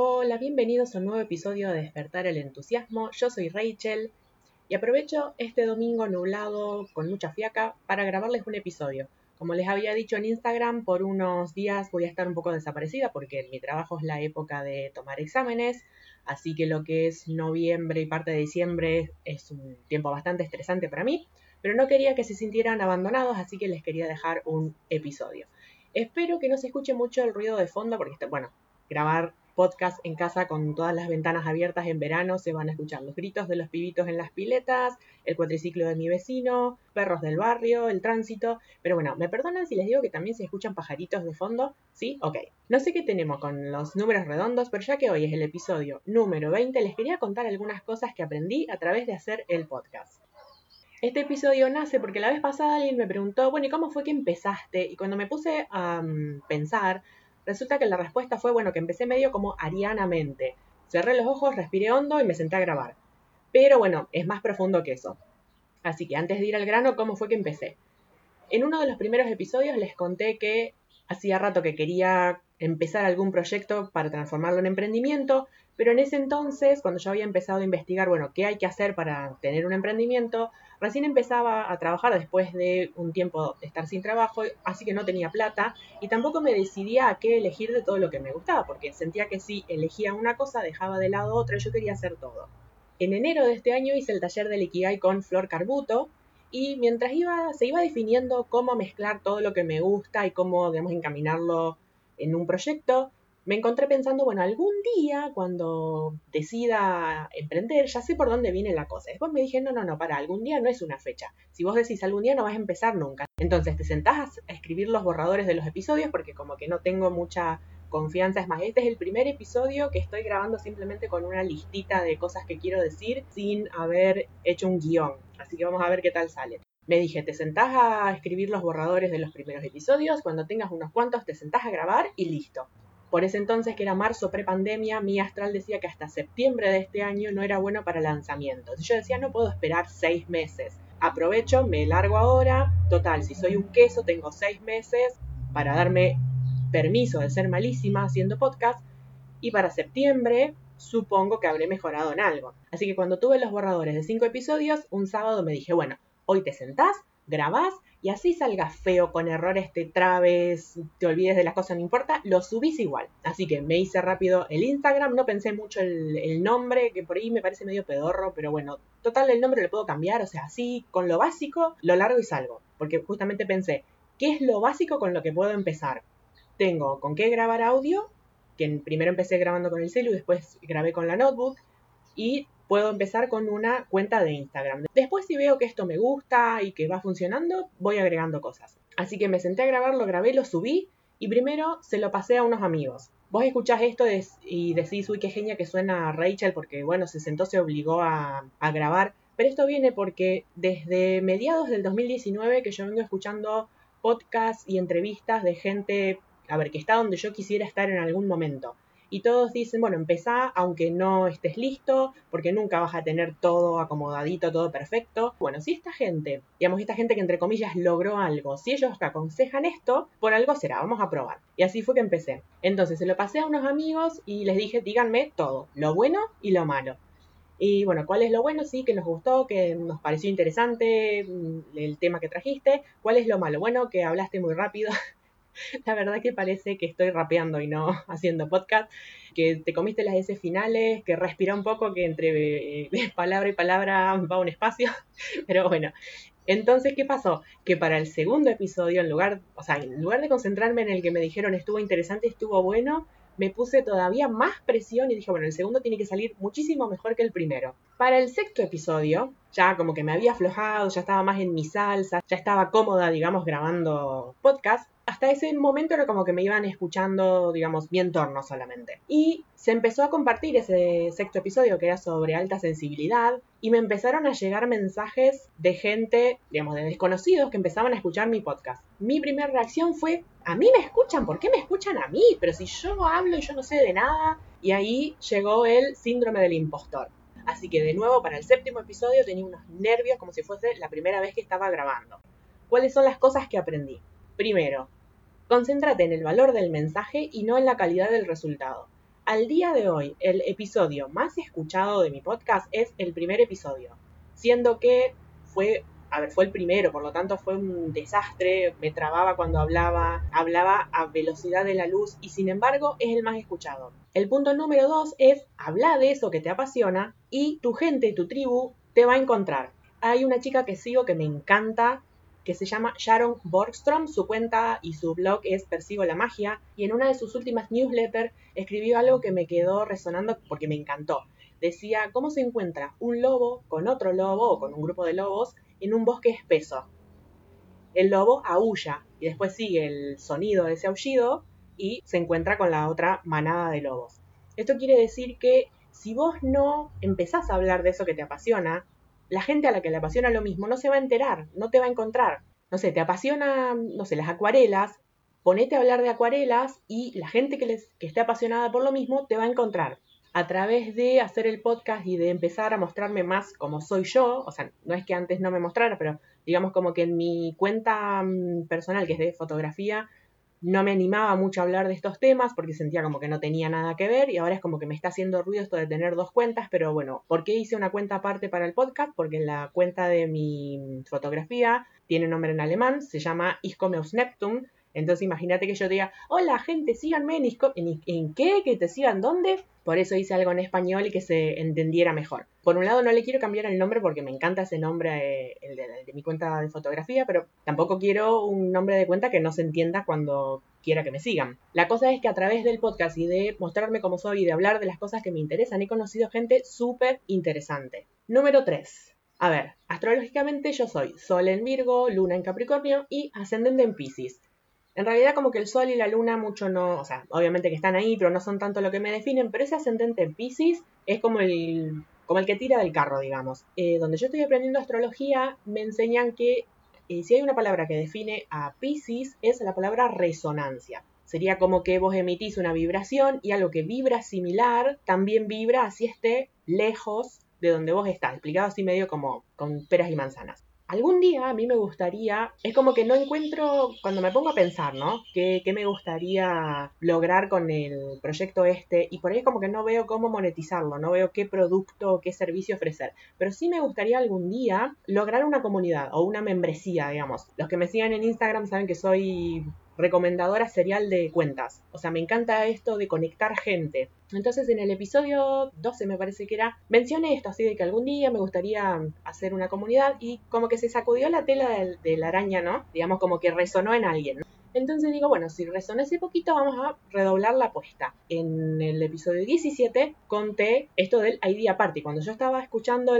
Hola, bienvenidos a un nuevo episodio de Despertar el Entusiasmo. Yo soy Rachel y aprovecho este domingo nublado con mucha fiaca para grabarles un episodio. Como les había dicho en Instagram, por unos días voy a estar un poco desaparecida porque en mi trabajo es la época de tomar exámenes, así que lo que es noviembre y parte de diciembre es un tiempo bastante estresante para mí, pero no quería que se sintieran abandonados, así que les quería dejar un episodio. Espero que no se escuche mucho el ruido de fondo porque, bueno, grabar podcast en casa con todas las ventanas abiertas en verano, se van a escuchar los gritos de los pibitos en las piletas, el cuatriciclo de mi vecino, perros del barrio, el tránsito. Pero bueno, ¿me perdonan si les digo que también se escuchan pajaritos de fondo? ¿Sí? Ok. No sé qué tenemos con los números redondos, pero ya que hoy es el episodio número 20, les quería contar algunas cosas que aprendí a través de hacer el podcast. Este episodio nace porque la vez pasada alguien me preguntó, bueno, ¿y cómo fue que empezaste? Y cuando me puse a mm, pensar, Resulta que la respuesta fue, bueno, que empecé medio como arianamente. Cerré los ojos, respiré hondo y me senté a grabar. Pero bueno, es más profundo que eso. Así que antes de ir al grano, ¿cómo fue que empecé? En uno de los primeros episodios les conté que hacía rato que quería empezar algún proyecto para transformarlo en emprendimiento, pero en ese entonces, cuando yo había empezado a investigar, bueno, qué hay que hacer para tener un emprendimiento, recién empezaba a trabajar después de un tiempo de estar sin trabajo, así que no tenía plata y tampoco me decidía a qué elegir de todo lo que me gustaba, porque sentía que si elegía una cosa, dejaba de lado otra y yo quería hacer todo. En enero de este año hice el taller del Ikigai con Flor Carbuto, y mientras iba, se iba definiendo cómo mezclar todo lo que me gusta y cómo, debemos encaminarlo en un proyecto, me encontré pensando, bueno, algún día cuando decida emprender, ya sé por dónde viene la cosa. Después me dije, no, no, no, para, algún día no es una fecha. Si vos decís algún día no vas a empezar nunca. Entonces te sentás a escribir los borradores de los episodios porque como que no tengo mucha confianza. Es más, este es el primer episodio que estoy grabando simplemente con una listita de cosas que quiero decir sin haber hecho un guion. Así que vamos a ver qué tal sale. Me dije, te sentás a escribir los borradores de los primeros episodios, cuando tengas unos cuantos te sentás a grabar y listo. Por ese entonces, que era marzo prepandemia, mi astral decía que hasta septiembre de este año no era bueno para lanzamientos. Yo decía, no puedo esperar seis meses. Aprovecho, me largo ahora. Total, si soy un queso, tengo seis meses para darme permiso de ser malísima haciendo podcast. Y para septiembre supongo que habré mejorado en algo. Así que cuando tuve los borradores de cinco episodios, un sábado me dije, bueno, hoy te sentás, grabás y así salgas feo, con errores, te trabes, te olvides de las cosas, no importa, lo subís igual. Así que me hice rápido el Instagram, no pensé mucho el, el nombre, que por ahí me parece medio pedorro, pero bueno, total el nombre lo puedo cambiar, o sea, así con lo básico, lo largo y salgo. Porque justamente pensé, ¿qué es lo básico con lo que puedo empezar? Tengo con qué grabar audio, que primero empecé grabando con el celu después grabé con la notebook, y puedo empezar con una cuenta de Instagram. Después si veo que esto me gusta y que va funcionando, voy agregando cosas. Así que me senté a grabar, lo grabé, lo subí y primero se lo pasé a unos amigos. Vos escuchás esto y decís, uy, qué genia que suena Rachel porque, bueno, se sentó, se obligó a, a grabar. Pero esto viene porque desde mediados del 2019 que yo vengo escuchando podcasts y entrevistas de gente, a ver, que está donde yo quisiera estar en algún momento y todos dicen, bueno, empezá aunque no estés listo, porque nunca vas a tener todo acomodadito, todo perfecto. Bueno, si esta gente, digamos, esta gente que entre comillas logró algo, si ellos aconsejan esto, por algo será, vamos a probar. Y así fue que empecé. Entonces se lo pasé a unos amigos y les dije, díganme todo, lo bueno y lo malo. Y bueno, ¿cuál es lo bueno? Sí, que nos gustó, que nos pareció interesante mm, el tema que trajiste. ¿Cuál es lo malo? Bueno, que hablaste muy rápido, la verdad que parece que estoy rapeando y no haciendo podcast, que te comiste las S finales, que respira un poco, que entre eh, palabra y palabra va un espacio, pero bueno. Entonces, ¿qué pasó? Que para el segundo episodio, en lugar, o sea, en lugar de concentrarme en el que me dijeron estuvo interesante, estuvo bueno, me puse todavía más presión y dije, bueno, el segundo tiene que salir muchísimo mejor que el primero. Para el sexto episodio, ya como que me había aflojado, ya estaba más en mi salsa, ya estaba cómoda, digamos, grabando podcast, hasta ese momento era como que me iban escuchando, digamos, mi entorno solamente. Y se empezó a compartir ese sexto episodio que era sobre alta sensibilidad y me empezaron a llegar mensajes de gente, digamos, de desconocidos que empezaban a escuchar mi podcast. Mi primera reacción fue, a mí me escuchan, ¿por qué me escuchan a mí? Pero si yo hablo y yo no sé de nada. Y ahí llegó el síndrome del impostor. Así que de nuevo para el séptimo episodio tenía unos nervios como si fuese la primera vez que estaba grabando. ¿Cuáles son las cosas que aprendí? Primero, Concéntrate en el valor del mensaje y no en la calidad del resultado. Al día de hoy, el episodio más escuchado de mi podcast es el primer episodio, siendo que fue a ver, fue el primero, por lo tanto fue un desastre, me trababa cuando hablaba, hablaba a velocidad de la luz y sin embargo es el más escuchado. El punto número dos es hablar de eso que te apasiona y tu gente, tu tribu te va a encontrar. Hay una chica que sigo que me encanta, que se llama Sharon Borgstrom. Su cuenta y su blog es Persigo la Magia. Y en una de sus últimas newsletters escribió algo que me quedó resonando porque me encantó. Decía, ¿cómo se encuentra un lobo con otro lobo o con un grupo de lobos en un bosque espeso. El lobo aúlla y después sigue el sonido de ese aullido y se encuentra con la otra manada de lobos. Esto quiere decir que si vos no empezás a hablar de eso que te apasiona, la gente a la que le apasiona lo mismo no se va a enterar, no te va a encontrar. No sé, te apasiona, no sé, las acuarelas, ponete a hablar de acuarelas y la gente que, les, que esté apasionada por lo mismo te va a encontrar a través de hacer el podcast y de empezar a mostrarme más como soy yo, o sea, no es que antes no me mostrara, pero digamos como que en mi cuenta mm, personal, que es de fotografía, no me animaba mucho a hablar de estos temas porque sentía como que no tenía nada que ver y ahora es como que me está haciendo ruido esto de tener dos cuentas, pero bueno, ¿por qué hice una cuenta aparte para el podcast? Porque la cuenta de mi fotografía tiene nombre en alemán, se llama Iskomeus Neptun, entonces imagínate que yo diga, hola gente, síganme en, en, en qué, que te sigan dónde, por eso hice algo en español y que se entendiera mejor. Por un lado no le quiero cambiar el nombre porque me encanta ese nombre, eh, el de, mi cuenta de fotografía, pero tampoco quiero un nombre de cuenta que no se entienda cuando quiera que me sigan. La cosa es que a través del podcast y de mostrarme cómo soy y de hablar de las cosas que me interesan, he conocido gente súper interesante. Número 3. A ver, astrológicamente yo soy Sol en Virgo, Luna en Capricornio y Ascendente en Pisces. En realidad como que el Sol y la Luna mucho no, o sea, obviamente que están ahí, pero no son tanto lo que me definen, pero ese ascendente en Pisces es como el, como el que tira del carro, digamos. Eh, donde yo estoy aprendiendo astrología, me enseñan que eh, si hay una palabra que define a Pisces, es la palabra resonancia. Sería como que vos emitís una vibración y algo que vibra similar también vibra así esté lejos de donde vos estás, explicado así medio como con peras y manzanas algún día a mí me gustaría, es como que no encuentro, cuando me pongo a pensar, ¿no? ¿Qué, me gustaría lograr con el proyecto este? Y por ahí como que no veo cómo monetizarlo, no veo qué producto qué servicio ofrecer. Pero sí me gustaría algún día lograr una comunidad o una membresía, digamos. Los que me sigan en Instagram saben que soy recomendadora serial de cuentas. O sea, me encanta esto de conectar gente. Entonces en el episodio 12 me parece que era, mencioné esto así de que algún día me gustaría hacer una comunidad y como que se sacudió la tela de, la araña, ¿no? Digamos como que resonó en alguien. Entonces digo, bueno, si resonó ese poquito, vamos a redoblar la apuesta. En el episodio 17 conté esto del Idea Party. Cuando yo estaba escuchando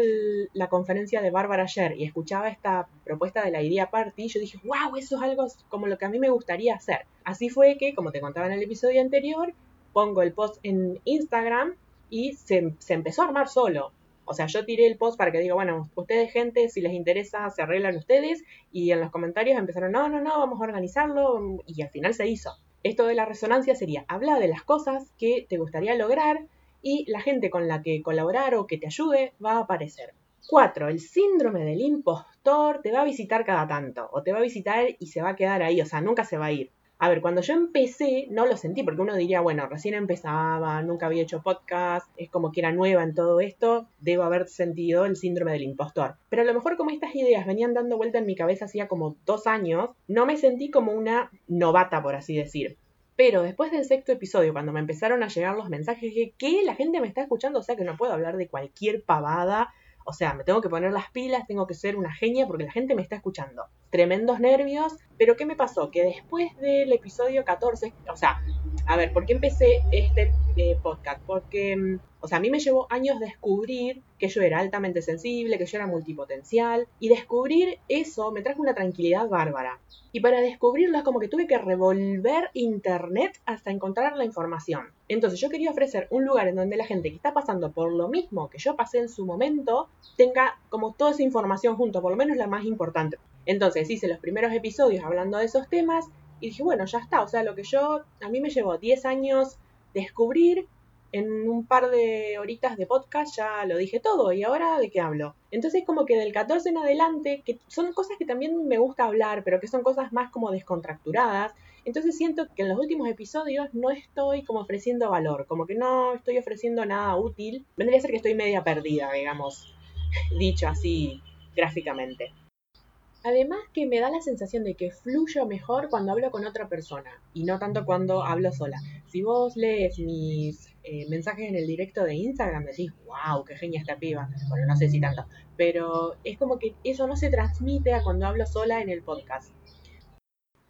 la conferencia de Bárbara ayer y escuchaba esta propuesta de la Idea Party, yo dije, wow, eso es algo como lo que a mí me gustaría hacer. Así fue que, como te contaba en el episodio anterior, pongo el post en Instagram y se, se empezó a armar solo. O sea, yo tiré el post para que diga, bueno, ustedes gente, si les interesa, se arreglan ustedes. Y en los comentarios empezaron, no, no, no, vamos a organizarlo. Y al final se hizo. Esto de la resonancia sería, habla de las cosas que te gustaría lograr y la gente con la que colaborar o que te ayude va a aparecer. 4. El síndrome del impostor te va a visitar cada tanto, o te va a visitar y se va a quedar ahí, o sea, nunca se va a ir. A ver, cuando yo empecé no lo sentí, porque uno diría, bueno, recién empezaba, nunca había hecho podcast, es como que era nueva en todo esto, debo haber sentido el síndrome del impostor. Pero a lo mejor como estas ideas venían dando vuelta en mi cabeza hacía como dos años, no me sentí como una novata, por así decir. Pero después del sexto episodio, cuando me empezaron a llegar los mensajes, dije, ¿qué? La gente me está escuchando, o sea que no puedo hablar de cualquier pavada o sea, me tengo que poner las pilas, tengo que ser una genia porque la gente me está escuchando. Tremendos nervios, pero ¿qué me pasó? Que después del episodio 14, o sea, a ver, ¿por qué empecé este eh, podcast? Porque, mm, o sea, a mí me llevó años descubrir que yo era altamente sensible, que yo era multipotencial, y descubrir eso me trajo una tranquilidad bárbara. Y para descubrirlo es como que tuve que revolver internet hasta encontrar la información. Entonces yo quería ofrecer un lugar en donde la gente que está pasando por lo mismo que yo pasé en su momento tenga como toda esa información junto, por lo menos la más importante. Entonces hice los primeros episodios hablando de esos temas y dije, bueno, ya está, o sea, lo que yo, a mí me llevó 10 años descubrir, en un par de horitas de podcast ya lo dije todo y ahora de qué hablo. Entonces como que del 14 en adelante, que son cosas que también me gusta hablar, pero que son cosas más como descontracturadas, Entonces siento que en los últimos episodios no estoy como ofreciendo valor, como que no estoy ofreciendo nada útil. Vendría a ser que estoy media perdida, digamos, dicho así gráficamente. Además que me da la sensación de que fluyo mejor cuando hablo con otra persona y no tanto cuando hablo sola. Si vos lees mis eh, mensajes en el directo de Instagram, decís, wow, qué genia esta piba. Bueno, no sé si tanto, pero es como que eso no se transmite a cuando hablo sola en el podcast.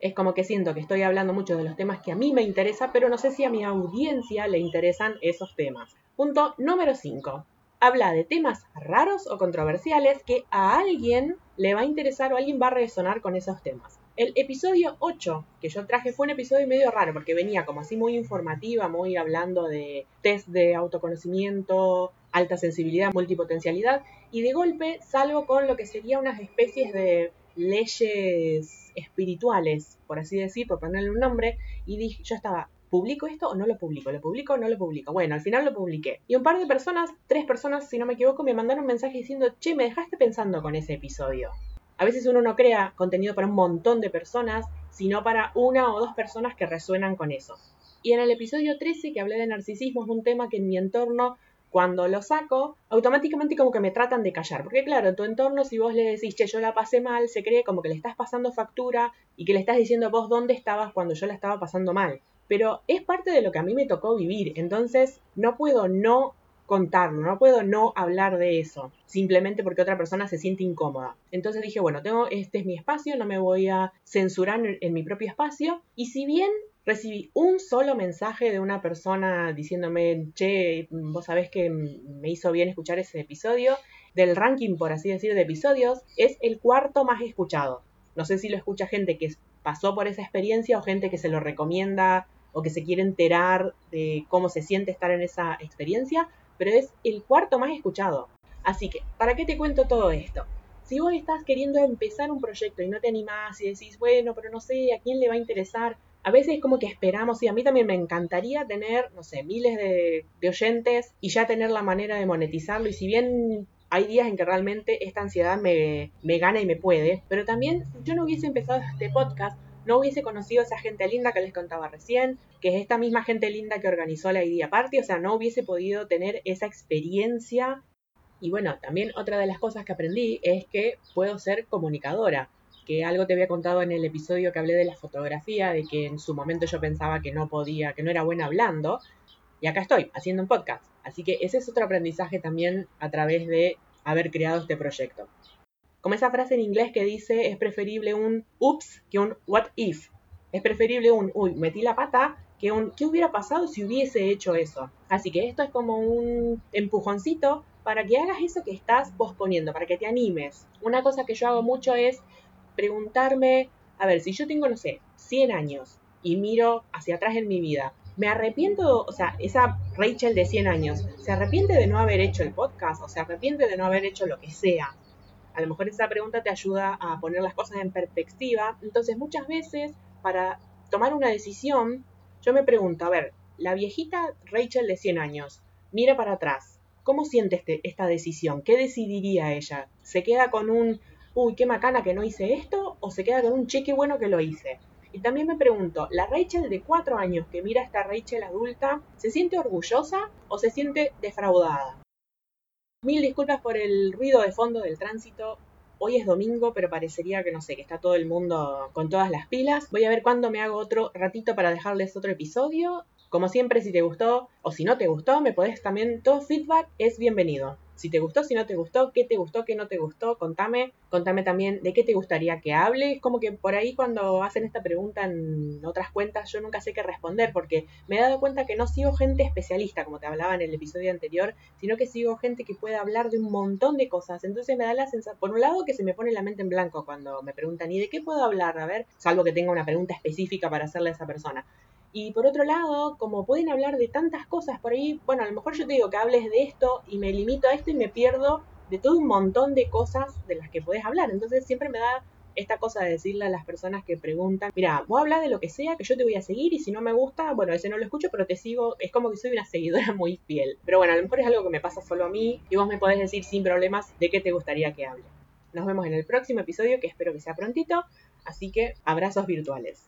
Es como que siento que estoy hablando mucho de los temas que a mí me interesan, pero no sé si a mi audiencia le interesan esos temas. Punto número 5 habla de temas raros o controversiales que a alguien le va a interesar o alguien va a resonar con esos temas. El episodio 8 que yo traje fue un episodio medio raro porque venía como así muy informativa, muy hablando de test de autoconocimiento, alta sensibilidad, multipotencialidad y de golpe salgo con lo que sería unas especies de leyes espirituales, por así decir, por ponerle un nombre, y dije, yo estaba ¿publico esto o no lo publico? ¿Lo publico o no lo publico? Bueno, al final lo publiqué. Y un par de personas, tres personas si no me equivoco, me mandaron un mensaje diciendo, che, me dejaste pensando con ese episodio. A veces uno no crea contenido para un montón de personas, sino para una o dos personas que resuenan con eso. Y en el episodio 13 que hablé de narcisismo es un tema que en mi entorno cuando lo saco, automáticamente como que me tratan de callar. Porque claro, en tu entorno, si vos le decís, che, yo la pasé mal, se cree como que le estás pasando factura y que le estás diciendo vos dónde estabas cuando yo la estaba pasando mal pero es parte de lo que a mí me tocó vivir, entonces no puedo no contarlo, no puedo no hablar de eso, simplemente porque otra persona se siente incómoda. Entonces dije, bueno, tengo, este es mi espacio, no me voy a censurar en, mi propio espacio, y si bien recibí un solo mensaje de una persona diciéndome, che, vos sabés que me hizo bien escuchar ese episodio, del ranking, por así decir, de episodios, es el cuarto más escuchado. No sé si lo escucha gente que pasó por esa experiencia o gente que se lo recomienda o que se quiere enterar de cómo se siente estar en esa experiencia, pero es el cuarto más escuchado. Así que, ¿para qué te cuento todo esto? Si vos estás queriendo empezar un proyecto y no te animás y decís, bueno, pero no sé a quién le va a interesar, a veces es como que esperamos, y a mí también me encantaría tener, no sé, miles de, de oyentes y ya tener la manera de monetizarlo. Y si bien hay días en que realmente esta ansiedad me, me gana y me puede, pero también si yo no hubiese empezado este podcast, no hubiese conocido a esa gente linda que les contaba recién, que es esta misma gente linda que organizó la Idea Party, o sea, no hubiese podido tener esa experiencia. Y bueno, también otra de las cosas que aprendí es que puedo ser comunicadora, que algo te había contado en el episodio que hablé de la fotografía, de que en su momento yo pensaba que no podía, que no era buena hablando, y acá estoy, haciendo un podcast. Así que ese es otro aprendizaje también a través de haber creado este proyecto. Como esa frase en inglés que dice es preferible un ups que un what if. Es preferible un uy, metí la pata que un qué hubiera pasado si hubiese hecho eso. Así que esto es como un empujoncito para que hagas eso que estás posponiendo, para que te animes. Una cosa que yo hago mucho es preguntarme, a ver, si yo tengo, no sé, 100 años y miro hacia atrás en mi vida, ¿me arrepiento, o sea, esa Rachel de 100 años, ¿se arrepiente de no haber hecho el podcast o se arrepiente de no haber hecho lo que sea? A lo mejor esa pregunta te ayuda a poner las cosas en perspectiva. Entonces muchas veces para tomar una decisión, yo me pregunto, a ver, la viejita Rachel de 100 años, mira para atrás, ¿cómo siente este, esta decisión? ¿Qué decidiría ella? ¿Se queda con un, uy, qué macana que no hice esto? ¿O se queda con un cheque bueno que lo hice? Y también me pregunto, ¿la Rachel de 4 años que mira a esta Rachel adulta, ¿se siente orgullosa o se siente defraudada? Mil disculpas por el ruido de fondo del tránsito. Hoy es domingo, pero parecería que no sé, que está todo el mundo con todas las pilas. Voy a ver cuándo me hago otro ratito para dejarles otro episodio. Como siempre, si te gustó o si no te gustó, me podés también, todo feedback es bienvenido si te gustó, si no te gustó, qué te gustó, qué no te gustó, contame, contame también de qué te gustaría que hable. Es como que por ahí cuando hacen esta pregunta en otras cuentas yo nunca sé qué responder porque me he dado cuenta que no sigo gente especialista como te hablaba en el episodio anterior, sino que sigo gente que puede hablar de un montón de cosas. Entonces me da la sensación, por un lado que se me pone la mente en blanco cuando me preguntan, ¿y de qué puedo hablar? A ver, salvo que tenga una pregunta específica para hacerle a esa persona. Y por otro lado, como pueden hablar de tantas cosas por ahí, bueno, a lo mejor yo te digo que hables de esto y me limito a esto y me pierdo de todo un montón de cosas de las que puedes hablar. Entonces siempre me da esta cosa de decirle a las personas que preguntan, mira, vos hablar de lo que sea, que yo te voy a seguir y si no me gusta, bueno, ese no lo escucho, pero te sigo, es como que soy una seguidora muy fiel. Pero bueno, a lo mejor es algo que me pasa solo a mí y vos me podés decir sin problemas de qué te gustaría que hable. Nos vemos en el próximo episodio, que espero que sea prontito, así que abrazos virtuales.